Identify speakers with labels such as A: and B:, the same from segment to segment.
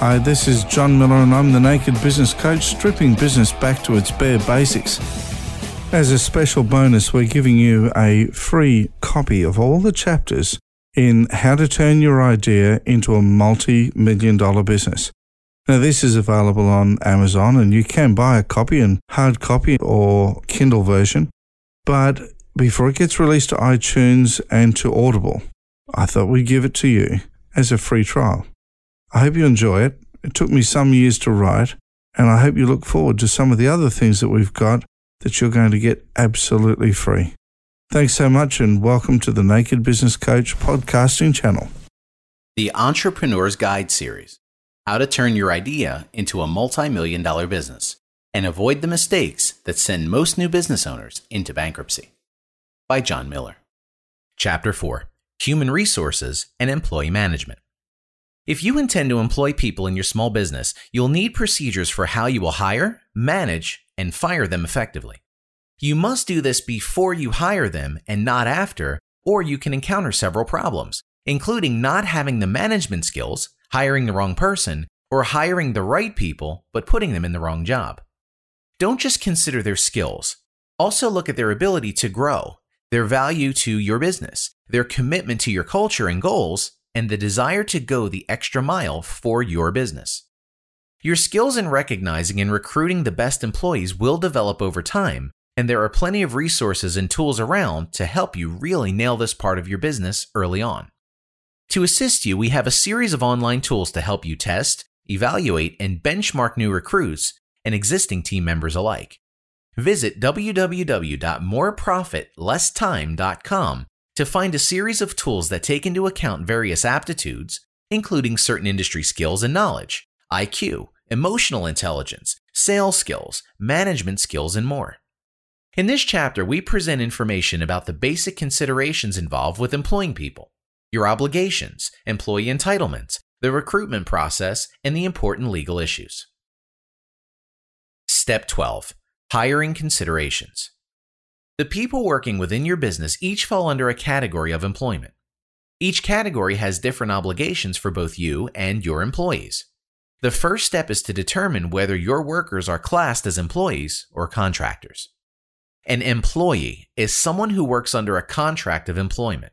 A: Hi, this is John Miller, and I'm the Naked Business Coach, stripping business back to its bare basics. As a special bonus, we're giving you a free copy of all the chapters in How to Turn Your Idea into a Multi Million Dollar Business. Now, this is available on Amazon, and you can buy a copy in hard copy or Kindle version. But before it gets released to iTunes and to Audible, I thought we'd give it to you as a free trial. I hope you enjoy it. It took me some years to write, and I hope you look forward to some of the other things that we've got that you're going to get absolutely free. Thanks so much, and welcome to the Naked Business Coach podcasting channel.
B: The Entrepreneur's Guide Series How to Turn Your Idea into a Multi Million Dollar Business and Avoid the Mistakes That Send Most New Business Owners into Bankruptcy by John Miller. Chapter 4 Human Resources and Employee Management. If you intend to employ people in your small business, you'll need procedures for how you will hire, manage, and fire them effectively. You must do this before you hire them and not after, or you can encounter several problems, including not having the management skills, hiring the wrong person, or hiring the right people but putting them in the wrong job. Don't just consider their skills. Also look at their ability to grow, their value to your business, their commitment to your culture and goals, and the desire to go the extra mile for your business. Your skills in recognizing and recruiting the best employees will develop over time, and there are plenty of resources and tools around to help you really nail this part of your business early on. To assist you, we have a series of online tools to help you test, evaluate, and benchmark new recruits and existing team members alike. Visit www.moreprofitlesstime.com to find a series of tools that take into account various aptitudes, including certain industry skills and knowledge, IQ, emotional intelligence, sales skills, management skills, and more. In this chapter, we present information about the basic considerations involved with employing people, your obligations, employee entitlements, the recruitment process, and the important legal issues. Step 12 Hiring Considerations. The people working within your business each fall under a category of employment. Each category has different obligations for both you and your employees. The first step is to determine whether your workers are classed as employees or contractors. An employee is someone who works under a contract of employment.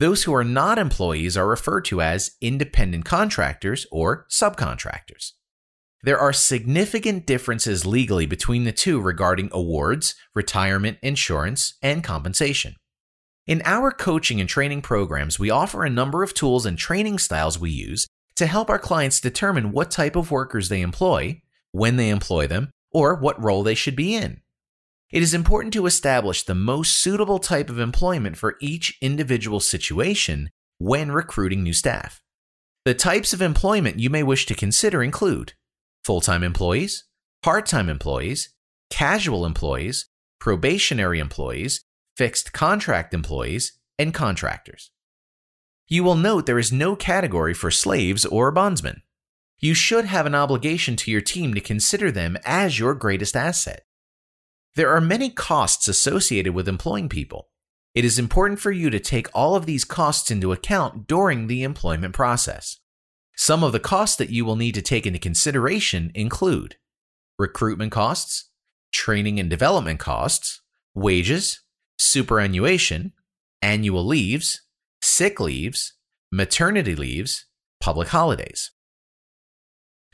B: Those who are not employees are referred to as independent contractors or subcontractors. There are significant differences legally between the two regarding awards, retirement, insurance, and compensation. In our coaching and training programs, we offer a number of tools and training styles we use to help our clients determine what type of workers they employ, when they employ them, or what role they should be in. It is important to establish the most suitable type of employment for each individual situation when recruiting new staff. The types of employment you may wish to consider include full time employees, part time employees, casual employees, probationary employees, fixed contract employees, and contractors. You will note there is no category for slaves or bondsmen. You should have an obligation to your team to consider them as your greatest asset. There are many costs associated with employing people. It is important for you to take all of these costs into account during the employment process. Some of the costs that you will need to take into consideration include recruitment costs, training and development costs, wages, superannuation, annual leaves, sick leaves, maternity leaves, public holidays.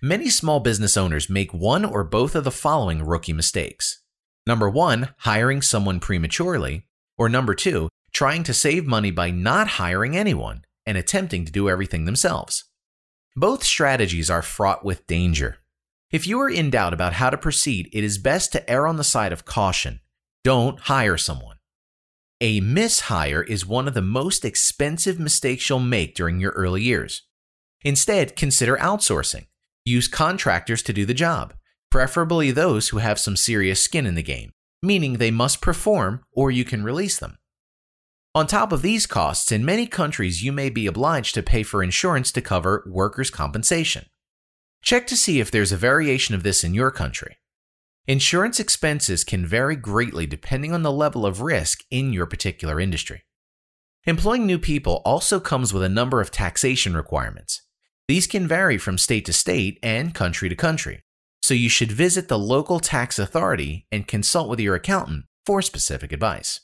B: Many small business owners make one or both of the following rookie mistakes. Number one, hiring someone prematurely, or number two, trying to save money by not hiring anyone and attempting to do everything themselves. Both strategies are fraught with danger. If you are in doubt about how to proceed, it is best to err on the side of caution. Don't hire someone. A mishire is one of the most expensive mistakes you'll make during your early years. Instead, consider outsourcing. Use contractors to do the job, preferably those who have some serious skin in the game, meaning they must perform or you can release them. On top of these costs, in many countries, you may be obliged to pay for insurance to cover workers' compensation. Check to see if there's a variation of this in your country. Insurance expenses can vary greatly depending on the level of risk in your particular industry. Employing new people also comes with a number of taxation requirements. These can vary from state to state and country to country, so you should visit the local tax authority and consult with your accountant for specific advice.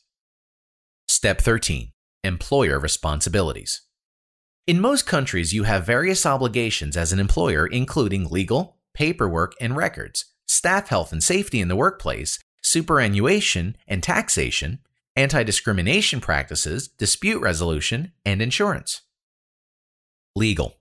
B: Step 13 Employer Responsibilities. In most countries, you have various obligations as an employer, including legal, paperwork, and records, staff health and safety in the workplace, superannuation and taxation, anti discrimination practices, dispute resolution, and insurance. Legal.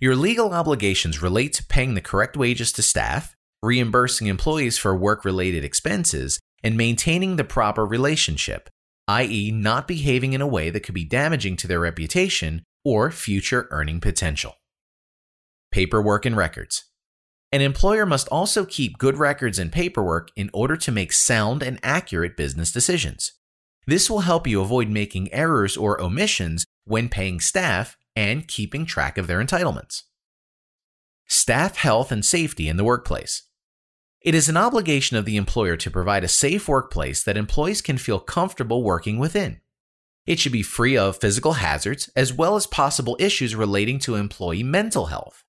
B: Your legal obligations relate to paying the correct wages to staff, reimbursing employees for work related expenses, and maintaining the proper relationship, i.e., not behaving in a way that could be damaging to their reputation or future earning potential. Paperwork and records. An employer must also keep good records and paperwork in order to make sound and accurate business decisions. This will help you avoid making errors or omissions when paying staff and keeping track of their entitlements. Staff health and safety in the workplace. It is an obligation of the employer to provide a safe workplace that employees can feel comfortable working within. It should be free of physical hazards as well as possible issues relating to employee mental health.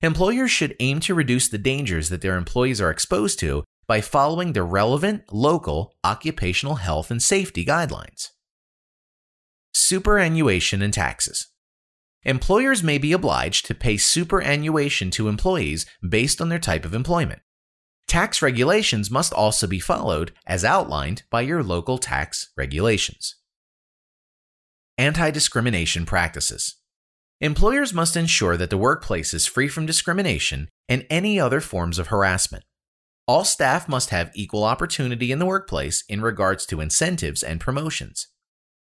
B: Employers should aim to reduce the dangers that their employees are exposed to by following the relevant local occupational health and safety guidelines. Superannuation and taxes. Employers may be obliged to pay superannuation to employees based on their type of employment. Tax regulations must also be followed as outlined by your local tax regulations. Anti discrimination practices. Employers must ensure that the workplace is free from discrimination and any other forms of harassment. All staff must have equal opportunity in the workplace in regards to incentives and promotions.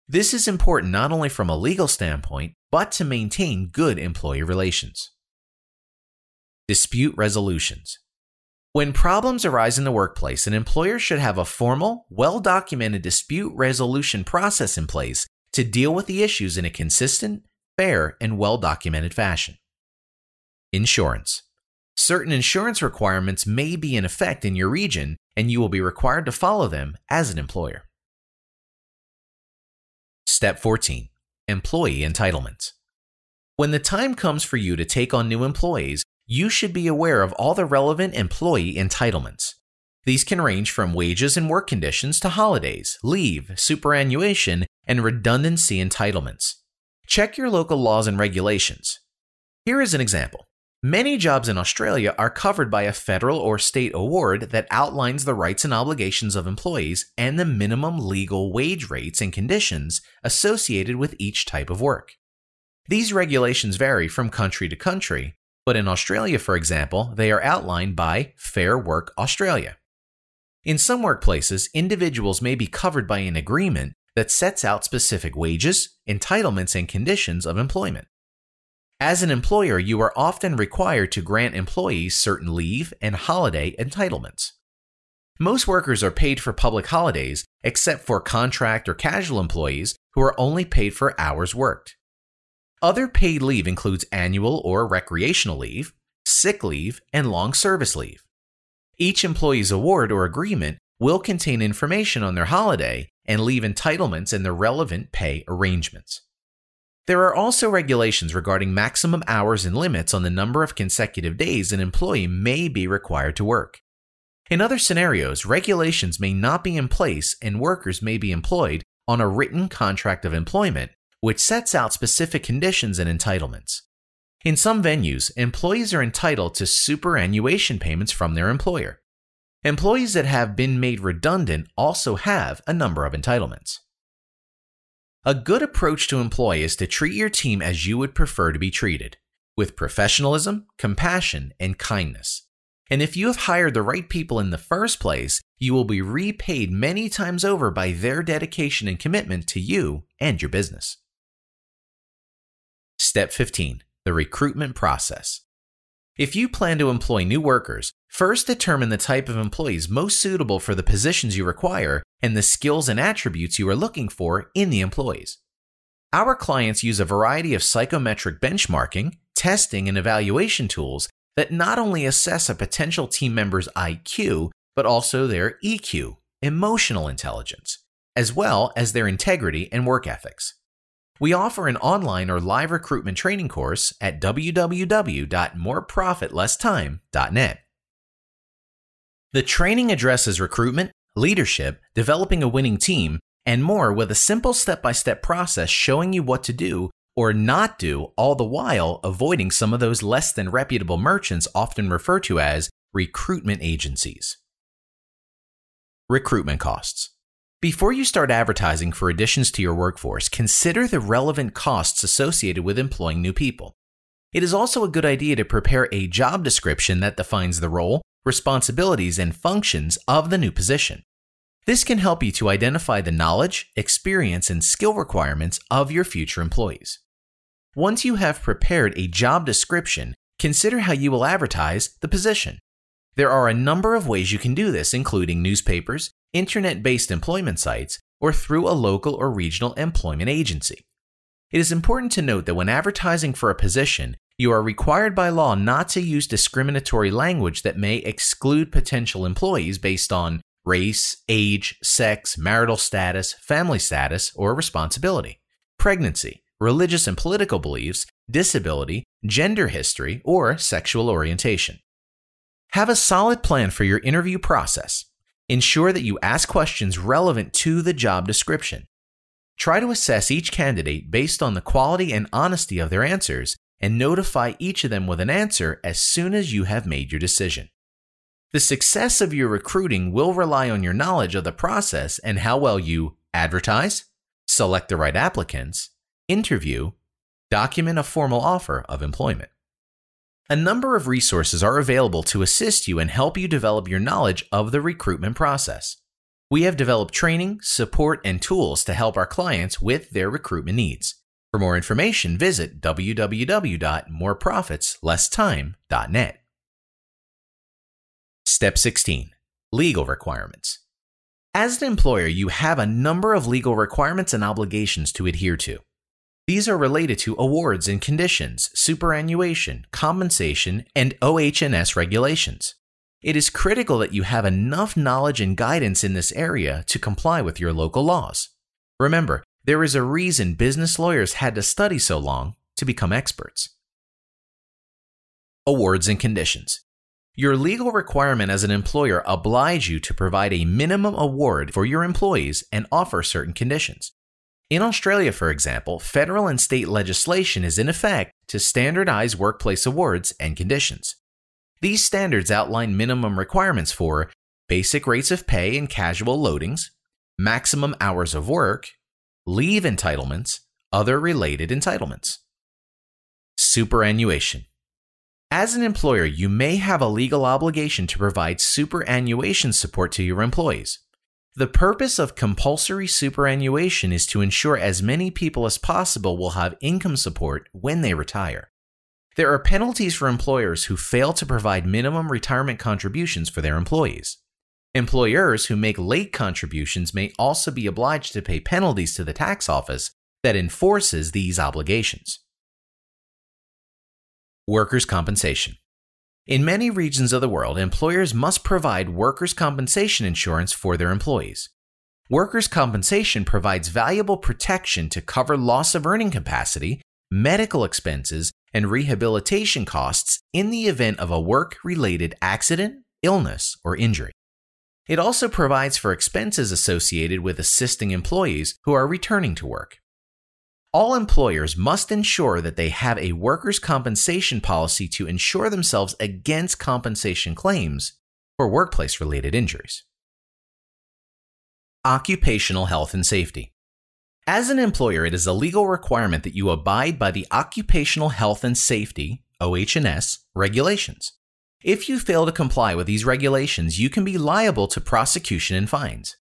B: This is important not only from a legal standpoint, but to maintain good employee relations. Dispute resolutions. When problems arise in the workplace, an employer should have a formal, well documented dispute resolution process in place to deal with the issues in a consistent, fair, and well documented fashion. Insurance. Certain insurance requirements may be in effect in your region, and you will be required to follow them as an employer. Step 14 Employee Entitlements. When the time comes for you to take on new employees, you should be aware of all the relevant employee entitlements. These can range from wages and work conditions to holidays, leave, superannuation, and redundancy entitlements. Check your local laws and regulations. Here is an example. Many jobs in Australia are covered by a federal or state award that outlines the rights and obligations of employees and the minimum legal wage rates and conditions associated with each type of work. These regulations vary from country to country, but in Australia, for example, they are outlined by Fair Work Australia. In some workplaces, individuals may be covered by an agreement that sets out specific wages, entitlements, and conditions of employment. As an employer, you are often required to grant employees certain leave and holiday entitlements. Most workers are paid for public holidays except for contract or casual employees who are only paid for hours worked. Other paid leave includes annual or recreational leave, sick leave, and long service leave. Each employee's award or agreement will contain information on their holiday and leave entitlements and the relevant pay arrangements. There are also regulations regarding maximum hours and limits on the number of consecutive days an employee may be required to work. In other scenarios, regulations may not be in place and workers may be employed on a written contract of employment, which sets out specific conditions and entitlements. In some venues, employees are entitled to superannuation payments from their employer. Employees that have been made redundant also have a number of entitlements. A good approach to employ is to treat your team as you would prefer to be treated, with professionalism, compassion, and kindness. And if you have hired the right people in the first place, you will be repaid many times over by their dedication and commitment to you and your business. Step 15 The Recruitment Process. If you plan to employ new workers, first determine the type of employees most suitable for the positions you require and the skills and attributes you are looking for in the employees. Our clients use a variety of psychometric benchmarking, testing, and evaluation tools that not only assess a potential team member's IQ, but also their EQ, emotional intelligence, as well as their integrity and work ethics. We offer an online or live recruitment training course at www.moreprofitlesstime.net. The training addresses recruitment, leadership, developing a winning team, and more with a simple step by step process showing you what to do or not do, all the while avoiding some of those less than reputable merchants often referred to as recruitment agencies. Recruitment costs. Before you start advertising for additions to your workforce, consider the relevant costs associated with employing new people. It is also a good idea to prepare a job description that defines the role, responsibilities, and functions of the new position. This can help you to identify the knowledge, experience, and skill requirements of your future employees. Once you have prepared a job description, consider how you will advertise the position. There are a number of ways you can do this, including newspapers, internet based employment sites, or through a local or regional employment agency. It is important to note that when advertising for a position, you are required by law not to use discriminatory language that may exclude potential employees based on race, age, sex, marital status, family status, or responsibility, pregnancy, religious and political beliefs, disability, gender history, or sexual orientation. Have a solid plan for your interview process. Ensure that you ask questions relevant to the job description. Try to assess each candidate based on the quality and honesty of their answers and notify each of them with an answer as soon as you have made your decision. The success of your recruiting will rely on your knowledge of the process and how well you advertise, select the right applicants, interview, document a formal offer of employment. A number of resources are available to assist you and help you develop your knowledge of the recruitment process. We have developed training, support, and tools to help our clients with their recruitment needs. For more information, visit www.moreprofitslesstime.net. Step 16 Legal Requirements. As an employer, you have a number of legal requirements and obligations to adhere to. These are related to awards and conditions, superannuation, compensation, and OH&S regulations. It is critical that you have enough knowledge and guidance in this area to comply with your local laws. Remember, there is a reason business lawyers had to study so long to become experts. Awards and conditions. Your legal requirement as an employer oblige you to provide a minimum award for your employees and offer certain conditions. In Australia, for example, federal and state legislation is in effect to standardize workplace awards and conditions. These standards outline minimum requirements for basic rates of pay and casual loadings, maximum hours of work, leave entitlements, other related entitlements. Superannuation. As an employer, you may have a legal obligation to provide superannuation support to your employees. The purpose of compulsory superannuation is to ensure as many people as possible will have income support when they retire. There are penalties for employers who fail to provide minimum retirement contributions for their employees. Employers who make late contributions may also be obliged to pay penalties to the tax office that enforces these obligations. Workers' compensation. In many regions of the world, employers must provide workers' compensation insurance for their employees. Workers' compensation provides valuable protection to cover loss of earning capacity, medical expenses, and rehabilitation costs in the event of a work related accident, illness, or injury. It also provides for expenses associated with assisting employees who are returning to work all employers must ensure that they have a workers' compensation policy to insure themselves against compensation claims for workplace related injuries. Occupational health and safety. As an employer, it is a legal requirement that you abide by the Occupational Health and Safety OH&S regulations. If you fail to comply with these regulations, you can be liable to prosecution and fines.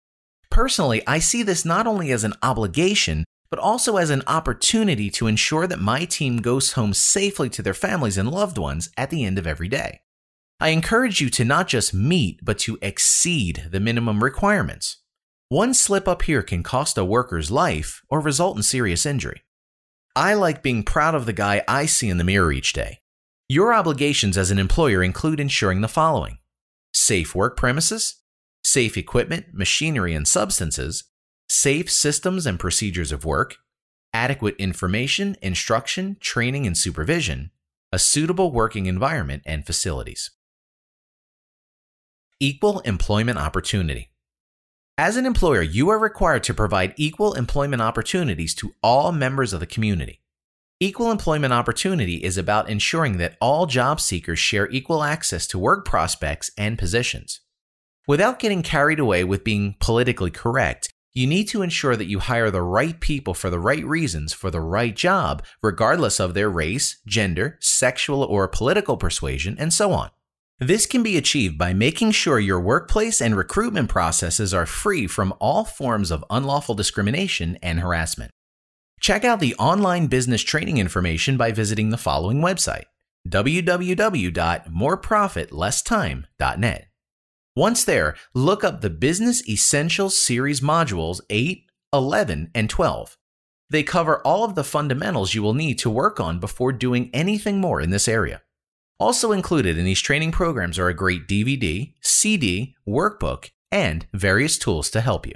B: Personally, I see this not only as an obligation, but also as an opportunity to ensure that my team goes home safely to their families and loved ones at the end of every day. I encourage you to not just meet, but to exceed the minimum requirements. One slip up here can cost a worker's life or result in serious injury. I like being proud of the guy I see in the mirror each day. Your obligations as an employer include ensuring the following safe work premises, safe equipment, machinery, and substances, safe systems and procedures of work, adequate information, instruction, training, and supervision, a suitable working environment and facilities. Equal employment opportunity. As an employer, you are required to provide equal employment opportunities to all members of the community. Equal employment opportunity is about ensuring that all job seekers share equal access to work prospects and positions. Without getting carried away with being politically correct, you need to ensure that you hire the right people for the right reasons for the right job, regardless of their race, gender, sexual or political persuasion, and so on. This can be achieved by making sure your workplace and recruitment processes are free from all forms of unlawful discrimination and harassment. Check out the online business training information by visiting the following website www.moreprofitlesstime.net. Once there, look up the Business Essentials Series modules 8, 11, and 12. They cover all of the fundamentals you will need to work on before doing anything more in this area. Also included in these training programs are a great DVD, CD, workbook, and various tools to help you.